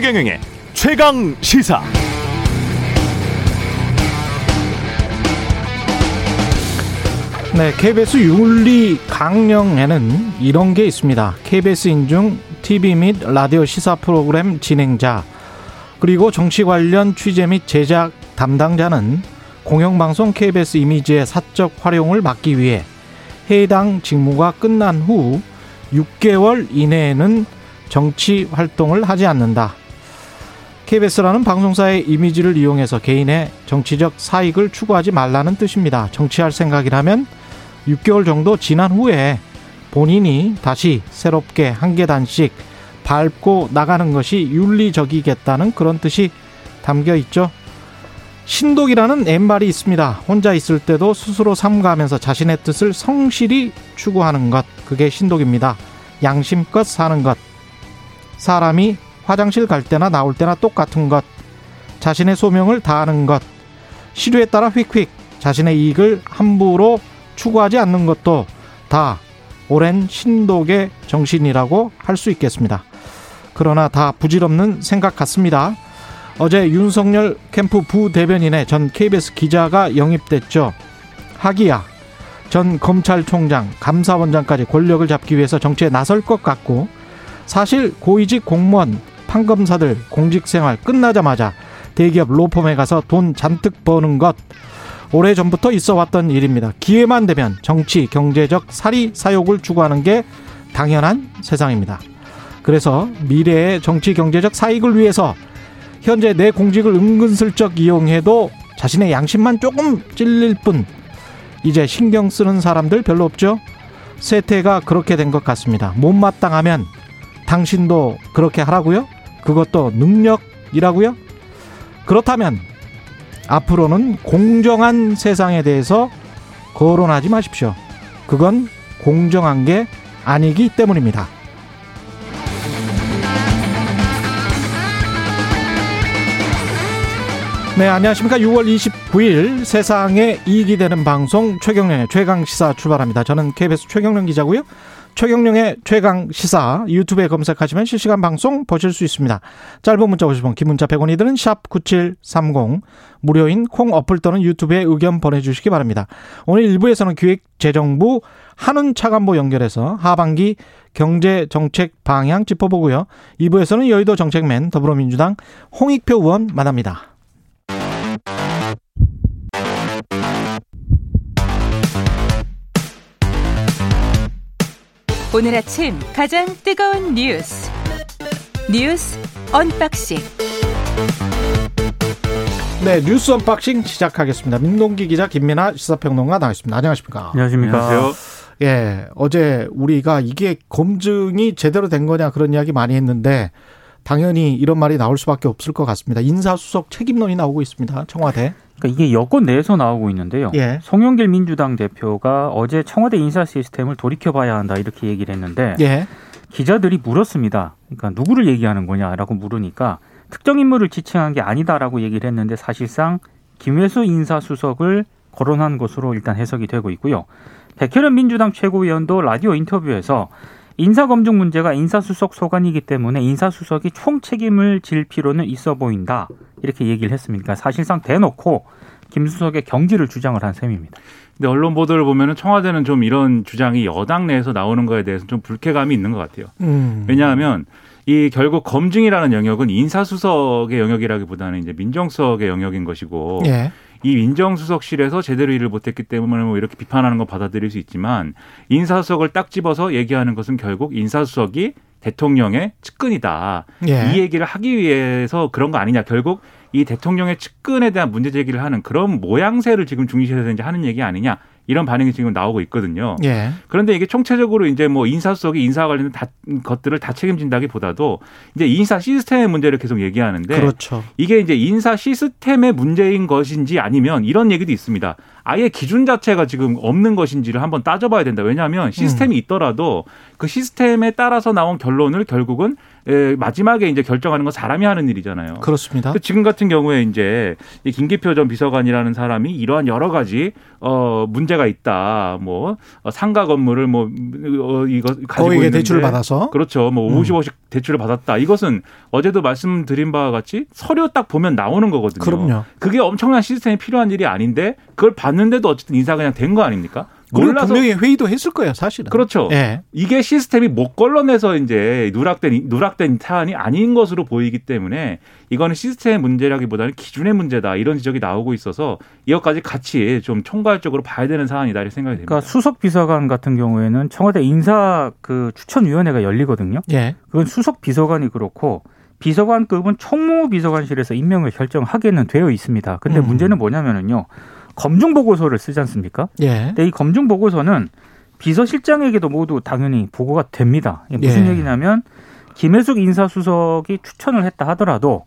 최경영의 최강 시사. 네, KBS 윤리 강령에는 이런 게 있습니다. KBS 인중 TV 및 라디오 시사 프로그램 진행자 그리고 정치 관련 취재 및 제작 담당자는 공영방송 KBS 이미지의 사적 활용을 막기 위해 해당 직무가 끝난 후 6개월 이내에는 정치 활동을 하지 않는다. KBS라는 방송사의 이미지를 이용해서 개인의 정치적 사익을 추구하지 말라는 뜻입니다. 정치할 생각이라면 6개월 정도 지난 후에 본인이 다시 새롭게 한 계단씩 밟고 나가는 것이 윤리적이겠다는 그런 뜻이 담겨 있죠. 신독이라는 엠말이 있습니다. 혼자 있을 때도 스스로 삼가하면서 자신의 뜻을 성실히 추구하는 것. 그게 신독입니다. 양심껏 사는 것. 사람이 화장실 갈 때나 나올 때나 똑같은 것. 자신의 소명을 다하는 것. 시류에 따라 휙휙 자신의 이익을 함부로 추구하지 않는 것도 다 오랜 신독의 정신이라고 할 수 있겠습니다. 그러나 다 부질없는 생각 같습니다. 어제 윤석열 캠프 부대변인의 전 KBS 기자가 영입됐죠. 하기야 전 검찰총장, 감사원장까지 권력을 잡기 위해서 정치에 나설 것 같고 사실 고위직 공무원, 판검사들 공직생활 끝나자마자 대기업 로펌에 가서 돈 잔뜩 버는 것 오래전부터 있어 왔던 일입니다. 기회만 되면 정치, 경제적 사리 사욕을 추구하는 게 당연한 세상입니다. 그래서 미래의 정치, 경제적 사익을 위해서 현재 내 공직을 은근슬쩍 이용해도 자신의 양심만 조금 찔릴 뿐 이제 신경 쓰는 사람들 별로 없죠? 세태가 그렇게 된 것 같습니다. 못마땅하면 당신도 그렇게 하라고요? 그것도 능력이라고요? 그렇다면 앞으로는 공정한 세상에 대해서 거론하지 마십시오. 그건 공정한 게 아니기 때문입니다. 네, 안녕하십니까. 6월 29일 세상에 이익이 되는 방송 최경련의 최강시사 출발합니다. 저는 KBS 최경련 기자고요. 최경령의 최강 시사 유튜브에 검색하시면 실시간 방송 보실 수 있습니다. 짧은 문자 50원, 긴 문자 100원이 드는 샵 9730 무료인 콩 어플 또는 유튜브에 의견 보내주시기 바랍니다. 오늘 1부에서는 기획재정부 한은 차관보 연결해서 하반기 경제 정책 방향 짚어보고요. 2부에서는 여의도 정책맨 더불어민주당 홍익표 의원 만납니다. 오늘 아침 가장 뜨거운 뉴스 뉴스 언박싱 네 뉴스 언박싱 시작하겠습니다. 민동기 기자 김민하 시사평론가 나와있습니다. 안녕하십니까? 안녕하십니까? 안녕하세요. 예, 어제 우리가 이게 검증이 제대로 된 거냐 그런 이야기 많이 했는데 당연히 이런 말이 나올 수밖에 없을 것 같습니다. 인사수석 책임론이 나오고 있습니다. 청와대. 그러니까 이게 여권 내에서 나오고 있는데요. 예. 송영길 민주당 대표가 어제 청와대 인사 시스템을 돌이켜봐야 한다 이렇게 얘기를 했는데 예. 기자들이 물었습니다. 그러니까 누구를 얘기하는 거냐라고 물으니까 특정 인물을 지칭한 게 아니다라고 얘기를 했는데 사실상 김회수 인사수석을 거론한 것으로 일단 해석이 되고 있고요. 백혜련 민주당 최고위원도 라디오 인터뷰에서 인사검증 문제가 인사수석 소관이기 때문에 인사수석이 총 책임을 질 필요는 있어 보인다. 이렇게 얘기를 했습니다. 사실상 대놓고 김 수석의 경지를 주장을 한 셈입니다. 근데 언론 보도를 보면은 청와대는 좀 이런 주장이 여당 내에서 나오는 거에 대해서 좀 불쾌감이 있는 것 같아요. 음. 왜냐하면 이 결국 검증이라는 영역은 인사수석의 영역이라기보다는 이제 민정수석의 영역인 것이고 예. 이 민정수석실에서 제대로 일을 못했기 때문에 뭐 이렇게 비판하는 건 받아들일 수 있지만 인사수석을 딱 집어서 얘기하는 것은 결국 인사수석이 대통령의 측근이다. 예. 이 얘기를 하기 위해서 그런 거 아니냐. 결국 이 대통령의 측근에 대한 문제 제기를 하는 그런 모양새를 지금 중시해서 이제 하는 얘기 아니냐. 이런 반응이 지금 나오고 있거든요. 예. 그런데 이게 총체적으로 이제 뭐 인사 수석이 인사와 관련된 다, 것들을 다 책임진다기보다도 이제 인사 시스템의 문제를 계속 얘기하는데 그렇죠. 이게 이제 인사 시스템의 문제인 것인지 아니면 이런 얘기도 있습니다. 아예 기준 자체가 지금 없는 것인지를 한번 따져봐야 된다. 왜냐하면 시스템이 있더라도 그 시스템에 따라서 나온 결론을 결국은 에, 마지막에 이제 결정하는 건 사람이 하는 일이잖아요. 그렇습니다. 지금 같은 경우에 이제 이 김기표 전 비서관이라는 사람이 이러한 여러 가지 어 문제가 있다. 뭐 어, 상가 건물을 뭐 어, 이거 가지고 있는데 대출을 받아서 그렇죠. 뭐 음. 50억씩 대출을 받았다. 이것은 어제도 말씀드린 바와 같이 서류 딱 보면 나오는 거거든요. 그럼요. 그게 엄청난 시스템이 필요한 일이 아닌데 그걸 봤는데도 어쨌든 인사 그냥 된 거 아닙니까? 몰라서 분명히 회의도 했을 거예요, 사실은. 그렇죠. 예. 이게 시스템이 못 걸러내서 이제 누락된 누락된 사안이 아닌 것으로 보이기 때문에 이거는 시스템의 문제라기보다는 기준의 문제다 이런 지적이 나오고 있어서 이것까지 같이 좀 총괄적으로 봐야 되는 사안이다 이렇게 생각이 됩니다. 그러니까 수석 비서관 같은 경우에는 청와대 인사 그 추천위원회가 열리거든요. 예. 그건 수석 비서관이 그렇고 비서관급은 총무 비서관실에서 임명을 결정하게는 되어 있습니다. 근데 음. 문제는 뭐냐면은요. 검증 보고서를 쓰지 않습니까? 예. 근데 이 검증 보고서는 비서실장에게도 모두 당연히 보고가 됩니다. 무슨 예. 얘기냐면 김혜숙 인사수석이 추천을 했다 하더라도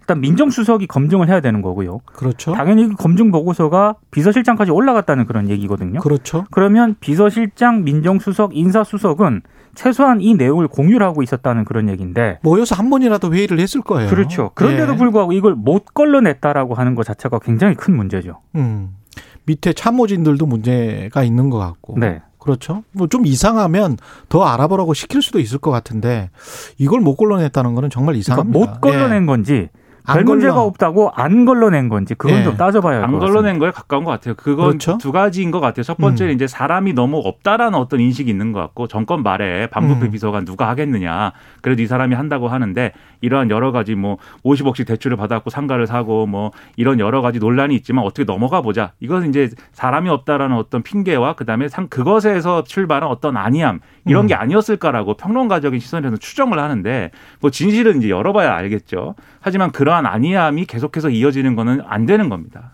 일단 민정수석이 검증을 해야 되는 거고요. 그렇죠. 당연히 그 검증 보고서가 비서실장까지 올라갔다는 그런 얘기거든요. 그렇죠. 그러면 비서실장, 민정수석, 인사수석은 최소한 이 내용을 공유를 하고 있었다는 그런 얘기인데 모여서 한 번이라도 회의를 했을 거예요. 그렇죠. 그런데도 예. 불구하고 이걸 못 걸러냈다라고 하는 것 자체가 굉장히 큰 문제죠. 음. 밑에 참모진들도 문제가 있는 것 같고. 네. 그렇죠. 뭐 좀 이상하면 더 알아보라고 시킬 수도 있을 것 같은데 이걸 못 걸러냈다는 거는 정말 그러니까 이상합니다. 못 걸러낸 예. 건지 안별 문제가 걸러- 없다고 안 걸러낸 건지 그건 예. 좀 따져봐야 안. 걸러낸 거에 가까운 것 같아요. 그건 그렇죠. 두 가지인 것 같아요. 첫 번째는 음. 이제 사람이 너무 없다라는 어떤 인식이 있는 것 같고 정권 말에 반부패 음. 비서관 누가 하겠느냐. 그래도 이 사람이 한다고 하는데 이러한 여러 가지 뭐 50억씩 대출을 받았고 상가를 사고 뭐 이런 여러 가지 논란이 있지만 어떻게 넘어가 보자. 이것은 이제 사람이 없다라는 어떤 핑계와 그다음에 상 그것에서 출발한 어떤 안이함 이런 음. 게 아니었을까라고 평론가적인 시선에서 추정을 하는데 뭐 진실은 이제 열어봐야 알겠죠. 하지만 그 러한 안이함이 계속해서 이어지는 거는 안 되는 겁니다.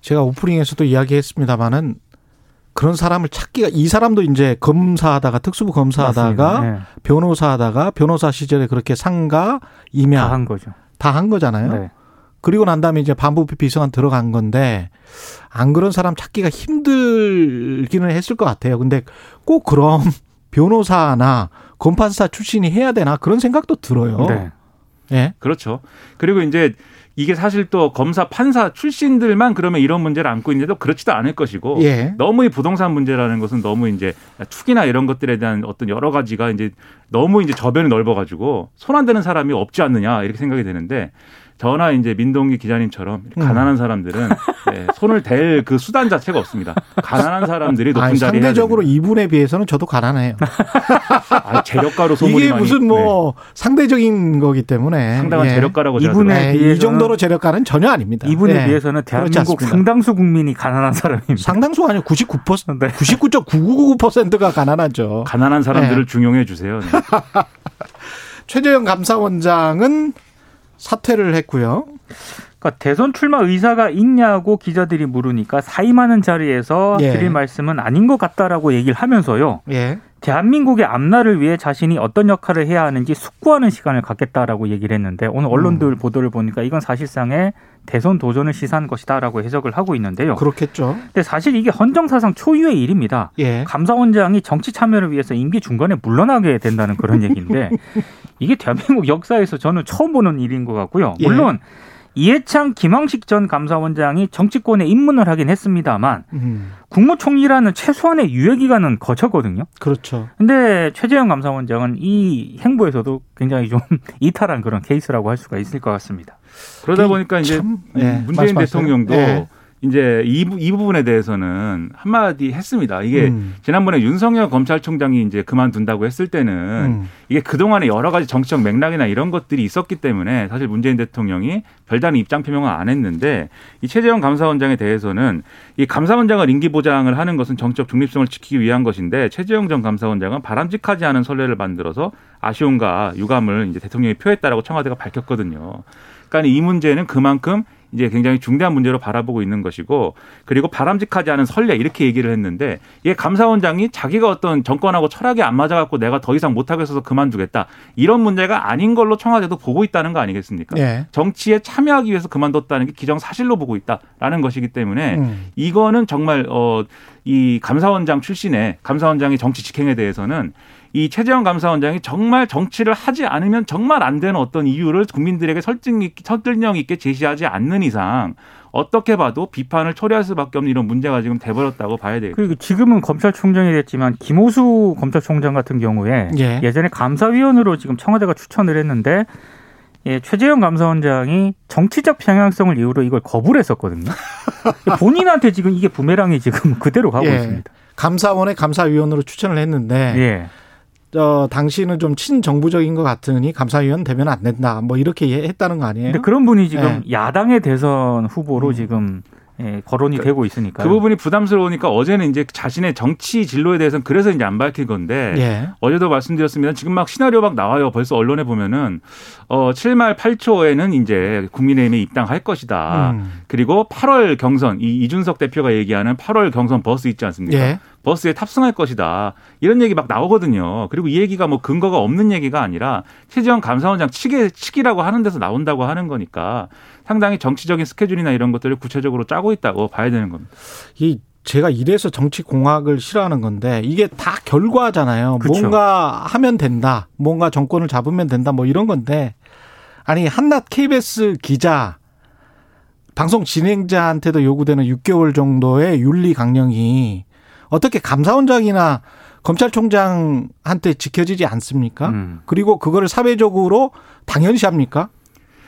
제가 오프닝에서도 이야기했습니다마는 그런 사람을 찾기가 이 사람도 이제 검사하다가 특수부 검사하다가. 네. 변호사하다가 변호사 시절에 그렇게 상가 임야 다 한 거죠. 다 한 거잖아요. 네. 그리고 난 다음에 이제 반부패 비서관 들어간 건데 안 그런 사람 찾기가 힘들기는 했을 것 같아요. 근데 꼭 그럼 변호사나 검판사 출신이 해야 되나 그런 생각도 들어요. 네. 예. 그렇죠. 그리고 이제 이게 사실 또 검사 판사 출신들만 그러면 이런 문제를 안고 있는데도 그렇지도 않을 것이고 예. 너무 이 부동산 문제라는 것은 너무 이제 투기나 이런 것들에 대한 어떤 여러 가지가 이제 너무 이제 저변이 넓어가지고 손안 대는 사람이 없지 않느냐 이렇게 생각이 되는데 저나 이제 민동기 기자님처럼 음. 가난한 사람들은 네, 손을 댈 그 수단 자체가 없습니다. 가난한 사람들이 높은 아니, 자리에 상대적으로 이분에 비해서는 저도 가난해요. 아, 재력가로 소문이 이게 많이 무슨 네. 뭐 상대적인 거기 때문에 상당한 예. 재력가라고 들어요. 예, 이 정도로 재력가는 전혀 아닙니다. 이분에 예. 비해서는 대한민국. 상당수 국민이 가난한 사람입니다. 상당수 아니요 99% 네. 99.999%가 가난하죠. 가난한 사람들을 네. 중용해 주세요. 네. 최재형 감사원장은 사퇴를 했고요. 그러니까 대선 출마 의사가 있냐고 기자들이 물으니까 사임하는 자리에서 예. 드릴 말씀은 아닌 것 같다라고 얘기를 하면서요. 예. 대한민국의 앞날을 위해 자신이 어떤 역할을 해야 하는지 숙고하는 시간을 갖겠다라고 얘기를 했는데 오늘 언론들 음. 보도를 보니까 이건 사실상의 대선 도전을 시사한 것이다라고 해석을 하고 있는데요. 그렇겠죠. 근데 사실 이게 헌정사상 초유의 일입니다. 예. 감사원장이 정치 참여를 위해서 임기 중간에 물러나게 된다는 그런 얘기인데 이게 대한민국 역사에서 저는 처음 보는 일인 것 같고요. 예. 물론 이해창, 김황식 전 감사원장이 정치권에 입문을 하긴 했습니다만 음. 국무총리라는 최소한의 유예 기간은 거쳤거든요. 그렇죠. 근데 최재형 감사원장은 이 행보에서도 굉장히 좀 이탈한 그런 케이스라고 할 수가 있을 것 같습니다. 그러다 그 보니까 이제 참, 예, 문재인 말씀하세요. 대통령도 예. 이제 이, 부- 이 부분에 대해서는 한마디 했습니다. 이게 음. 지난번에 윤석열 검찰총장이 이제 그만둔다고 했을 때는 음. 이게 그동안에 여러 가지 정치적 맥락이나 이런 것들이 있었기 때문에 사실 문재인 대통령이 별다른 입장 표명을 안 했는데 이 최재형 감사원장에 대해서는 이 감사원장을 임기 보장을 하는 것은 정치적 중립성을 지키기 위한 것인데 최재형 전 감사원장은 바람직하지 않은 선례를 만들어서 아쉬움과 유감을 이제 대통령이 표했다라고 청와대가 밝혔거든요. 그러니까 이 문제는 그만큼 이제 굉장히 중대한 문제로 바라보고 있는 것이고 그리고 바람직하지 않은 선례 이렇게 얘기를 했는데 이게 감사원장이 자기가 어떤 정권하고 철학이 안 맞아갖고 내가 더 이상 못하겠어서 그만두겠다 이런 문제가 아닌 걸로 청와대도 보고 있다는 거 아니겠습니까? 예. 정치에 참여하기 위해서 그만뒀다는 게 기정사실로 보고 있다라는 것이기 때문에 음. 이거는 정말 어 이 감사원장 출신의 감사원장의 정치 직행에 대해서는 이 최재형 감사원장이 정말 정치를 하지 않으면 정말 안 되는 어떤 이유를 국민들에게 설득, 설득력 있게 제시하지 않는 이상 어떻게 봐도 비판을 초래할 수밖에 없는 이런 문제가 지금 돼버렸다고 봐야 되겠죠. 그리고 지금은 검찰총장이 됐지만 김호수 검찰총장 같은 경우에 예. 전에 감사위원으로 지금 청와대가 추천을 했는데 예, 최재형 감사원장이 정치적 평양성을 이유로 이걸 거부를 했었거든요. 본인한테 지금 이게 부메랑이 지금 그대로 가고 예. 있습니다. 감사원의 감사위원으로 추천을 했는데 예. 어, 당신은 좀 친정부적인 것 같으니 감사위원 되면 안 된다. 뭐 이렇게 했다는 거 아니에요? 근데 그런 분이 지금 예. 야당의 대선 후보로 음. 지금 예, 거론이 되고 있으니까 그 부분이 부담스러우니까 어제는 이제 자신의 정치 진로에 대해서는 그래서 이제 안 밝힐 건데 예. 어제도 말씀드렸습니다. 지금 막 시나리오 막 나와요. 벌써 언론에 보면은 어 7말 8초에는 이제 국민의힘에 입당할 것이다. 음. 그리고 8월 경선 이 이준석 대표가 얘기하는 8월 경선 버스 있지 않습니까? 예. 버스에 탑승할 것이다. 이런 얘기 막 나오거든요. 그리고 이 얘기가 뭐 근거가 없는 얘기가 아니라 최재형 감사원장 측의 측이라고 하는 데서 나온다고 하는 거니까 상당히 정치적인 스케줄이나 이런 것들을 구체적으로 짜고 있다고 봐야 되는 겁니다. 이 제가 이래서 정치 공학을 싫어하는 건데 이게 다 결과잖아요. 그쵸. 뭔가 하면 된다. 뭔가 정권을 잡으면 된다. 뭐 이런 건데 아니 한낮 KBS 기자 방송 진행자한테도 요구되는 6개월 정도의 윤리 강령이 어떻게 감사원장이나 검찰총장한테 지켜지지 않습니까? 음. 그리고 그거를 사회적으로 당연시합니까?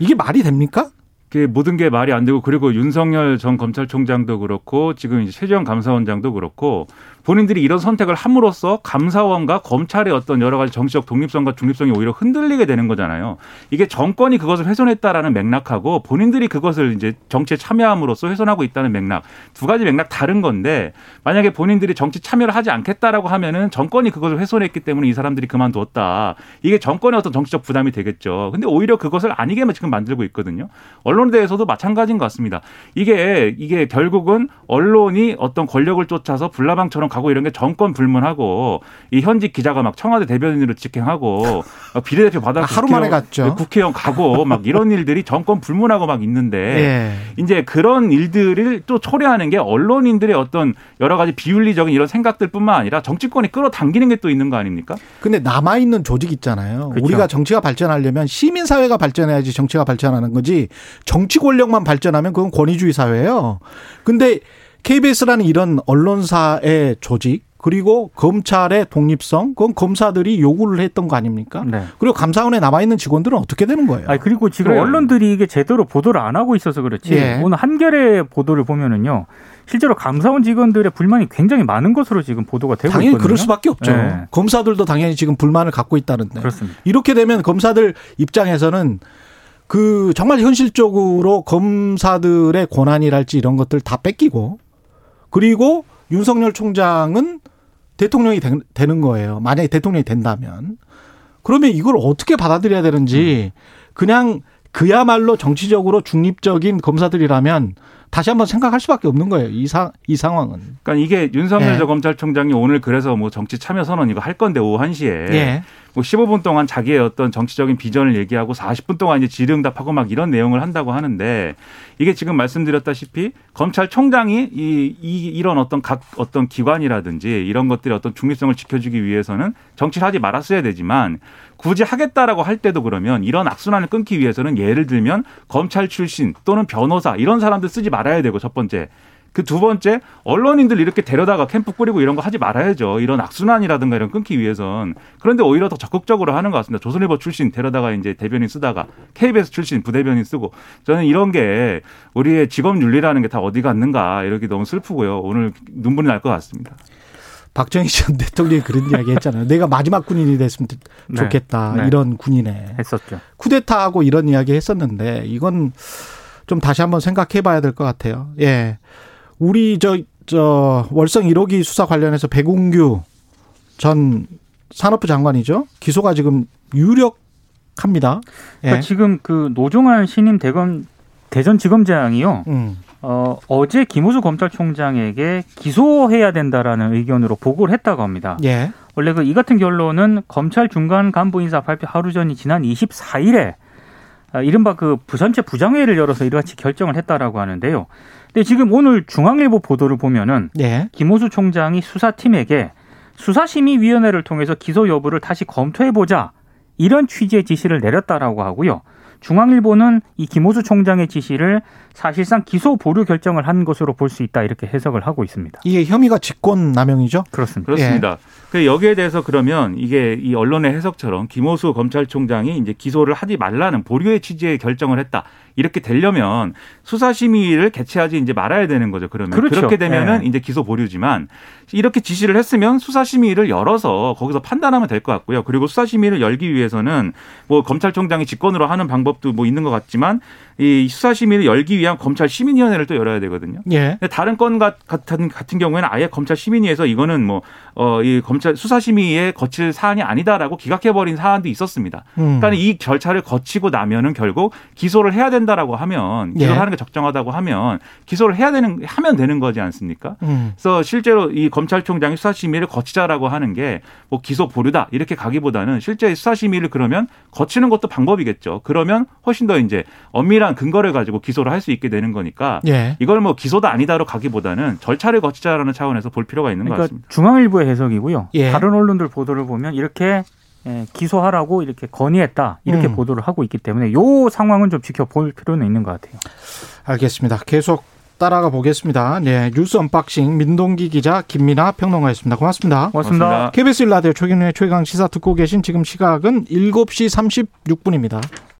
이게 말이 됩니까? 그 모든 게 말이 안 되고 그리고 윤석열 전 검찰총장도 그렇고 지금 이제 최재형 감사원장도 그렇고 본인들이 이런 선택을 함으로써 감사원과 검찰의 어떤 여러 가지 정치적 독립성과 중립성이 오히려 흔들리게 되는 거잖아요. 이게 정권이 그것을 훼손했다라는 맥락하고 본인들이 그것을 이제 정치에 참여함으로써 훼손하고 있다는 맥락 두 가지 맥락 다른 건데 만약에 본인들이 정치 참여를 하지 않겠다라고 하면은 정권이 그것을 훼손했기 때문에 이 사람들이 그만두었다. 이게 정권의 어떤 정치적 부담이 되겠죠. 근데 오히려 그것을 아니게만 지금 만들고 있거든요. 언론 에 대해서도 마찬가지인 것 같습니다. 이게 이게 결국은 언론이 어떤 권력을 쫓아서 불나방처럼 가고 이런 게 정권 불문하고 이 현직 기자가 막 청와대 대변인으로 직행하고 막 비례대표 받아 하루 만에 갔죠. 국회의원 가고 막 이런 일들이 정권 불문하고 막 있는데 예. 이제 그런 일들을 또 초래하는 게 언론인들의 어떤 여러 가지 비윤리적인 이런 생각들뿐만 아니라 정치권이 끌어당기는 게 또 있는 거 아닙니까? 근데 남아 있는 조직 있잖아요. 그렇죠. 우리가 정치가 발전하려면 시민 사회가 발전해야지 정치가 발전하는 거지. 정치 권력만 발전하면 그건 권위주의 사회예요. 근데 KBS라는 이런 언론사의 조직 그리고 검찰의 독립성 그건 검사들이 요구를 했던 거 아닙니까? 네. 그리고 감사원에 남아 있는 직원들은 어떻게 되는 거예요? 아니 그리고 지금 그래요. 언론들이 이게 제대로 보도를 안 하고 있어서 그렇지 예. 오늘 한겨레 보도를 보면은요 실제로 감사원 직원들의 불만이 굉장히 많은 것으로 지금 보도가 되고 당연히 있거든요. 그럴 수밖에 없죠. 네. 검사들도 당연히 지금 불만을 갖고 있다는데. 그렇습니다. 이렇게 되면 검사들 입장에서는 그 정말 현실적으로 검사들의 권한이랄지 이런 것들 다 뺏기고 그리고 윤석열 총장은 대통령이 되- 되는 거예요. 만약에 대통령이 된다면. 그러면 이걸 어떻게 받아들여야 되는지 그냥 그야말로 정치적으로 중립적인 검사들이라면 다시 한번 생각할 수밖에 없는 거예요. 이, 사, 이 상황은. 그러니까 이게 윤석열 예. 전 검찰총장이 오늘 그래서 뭐 정치 참여 선언 이거 할 건데 오후 1시에 예. 뭐 15분 동안 자기의 어떤 정치적인 비전을 얘기하고 40분 동안 이제 질의응답하고 막 이런 내용을 한다고 하는데 이게 지금 말씀드렸다시피 검찰총장이 이, 이 이런 어떤 각 어떤 기관이라든지 이런 것들의 어떤 중립성을 지켜주기 위해서는 정치를 하지 말았어야 되지만 굳이 하겠다라고 할 때도 그러면 이런 악순환을 끊기 위해서는 예를 들면 검찰 출신 또는 변호사 이런 사람들 쓰지 말아야 되고 첫 번째 그 두 번째 언론인들 이렇게 데려다가 캠프 꾸리고 이런 거 하지 말아야죠. 이런 악순환이라든가 이런 거 끊기 위해선. 그런데 오히려 더 적극적으로 하는 것 같습니다. 조선일보 출신 데려다가 이제 대변인 쓰다가 KBS 출신 부대변인 쓰고 저는 이런 게 우리의 직업 윤리라는 게 다 어디 갔는가 이렇게 너무 슬프고요. 오늘 눈물이 날 것 같습니다. 박정희 전 대통령이 그런 이야기 했잖아요. 내가 마지막 군인이 됐으면 네. 좋겠다. 네. 이런 군인에. 했었죠. 쿠데타하고 이런 이야기 했었는데 이건 좀 다시 한번 생각해 봐야 될 것 같아요. 예. 우리 저, 저, 월성 1호기 수사 관련해서 백운규 전 산업부 장관이죠. 기소가 지금 유력합니다. 그러니까 예. 지금 그 노종환 신임 대검 대전지검장이요. 음. 어, 어제 김호수 검찰총장에게 기소해야 된다라는 의견으로 보고를 했다고 합니다. 예. 원래 그 이 같은 결론은 검찰 중간 간부 인사 발표 하루 전이 지난 24일에 아, 이른바 그 부산체 부장회의를 열어서 이같이 결정을 했다라고 하는데요. 근데 지금 오늘 중앙일보 보도를 보면은 예. 김호수 총장이 수사팀에게 수사심의위원회를 통해서 기소 여부를 다시 검토해 보자 이런 취지의 지시를 내렸다라고 하고요. 중앙일보는 이 김호수 총장의 지시를 사실상 기소 보류 결정을 한 것으로 볼 수 있다 이렇게 해석을 하고 있습니다. 이게 혐의가 직권 남용이죠? 그렇습니다. 그렇습니다. 그 여기에 대해서 그러면 이게 이 언론의 해석처럼 김호수 검찰총장이 이제 기소를 하지 말라는 보류의 취지의 결정을 했다. 이렇게 되려면 수사 심의를 개최하지 이제 말아야 되는 거죠. 그러면 그렇죠. 그렇게 되면은 네. 이제 기소 보류지만 이렇게 지시를 했으면 수사 심의를 열어서 거기서 판단하면 될 것 같고요. 그리고 수사 심의를 열기 위해서는 뭐 검찰총장이 직권으로 하는 방법도 뭐 있는 것 같지만 이 수사 심의를 열기 위한 검찰 시민위원회를 또 열어야 되거든요. 예. 다른 건 같- 같은 같은 경우에는 아예 검찰 시민위에서 이거는 뭐 어 이 검찰 수사 심의에 거칠 사안이 아니다라고 기각해 버린 사안도 있었습니다. 음. 그러니까 이 절차를 거치고 나면은 결국 기소를 해야 된다라고 하면 기소를 예. 하는 게 적정하다고 하면 기소를 해야 되는 하면 되는 거지 않습니까? 음. 그래서 실제로 이 검찰총장이 수사심의를 거치자라고 하는 게 뭐 기소 보류다 이렇게 가기보다는 실제 수사심의를 그러면 거치는 것도 방법이겠죠. 그러면 훨씬 더 이제 엄밀한 근거를 가지고 기소를 할 수 있게 되는 거니까 예. 이걸 뭐 기소다 아니다로 가기보다는 절차를 거치자라는 차원에서 볼 필요가 있는 것 그러니까 같습니다. 중앙일보의 해석이고요. 예. 다른 언론들 보도를 보면 이렇게 예, 기소하라고 이렇게 건의했다 이렇게 음. 보도를 하고 있기 때문에 요 상황은 좀 지켜볼 필요는 있는 것 같아요. 알겠습니다. 계속 따라가 보겠습니다. 네, 뉴스 언박싱 민동기 기자 김민하 평론가였습니다. 고맙습니다. 고맙습니다. 고맙습니다. KBS 라디오 최경영의 최강 시사 듣고 계신 지금 시각은 7시 36분입니다.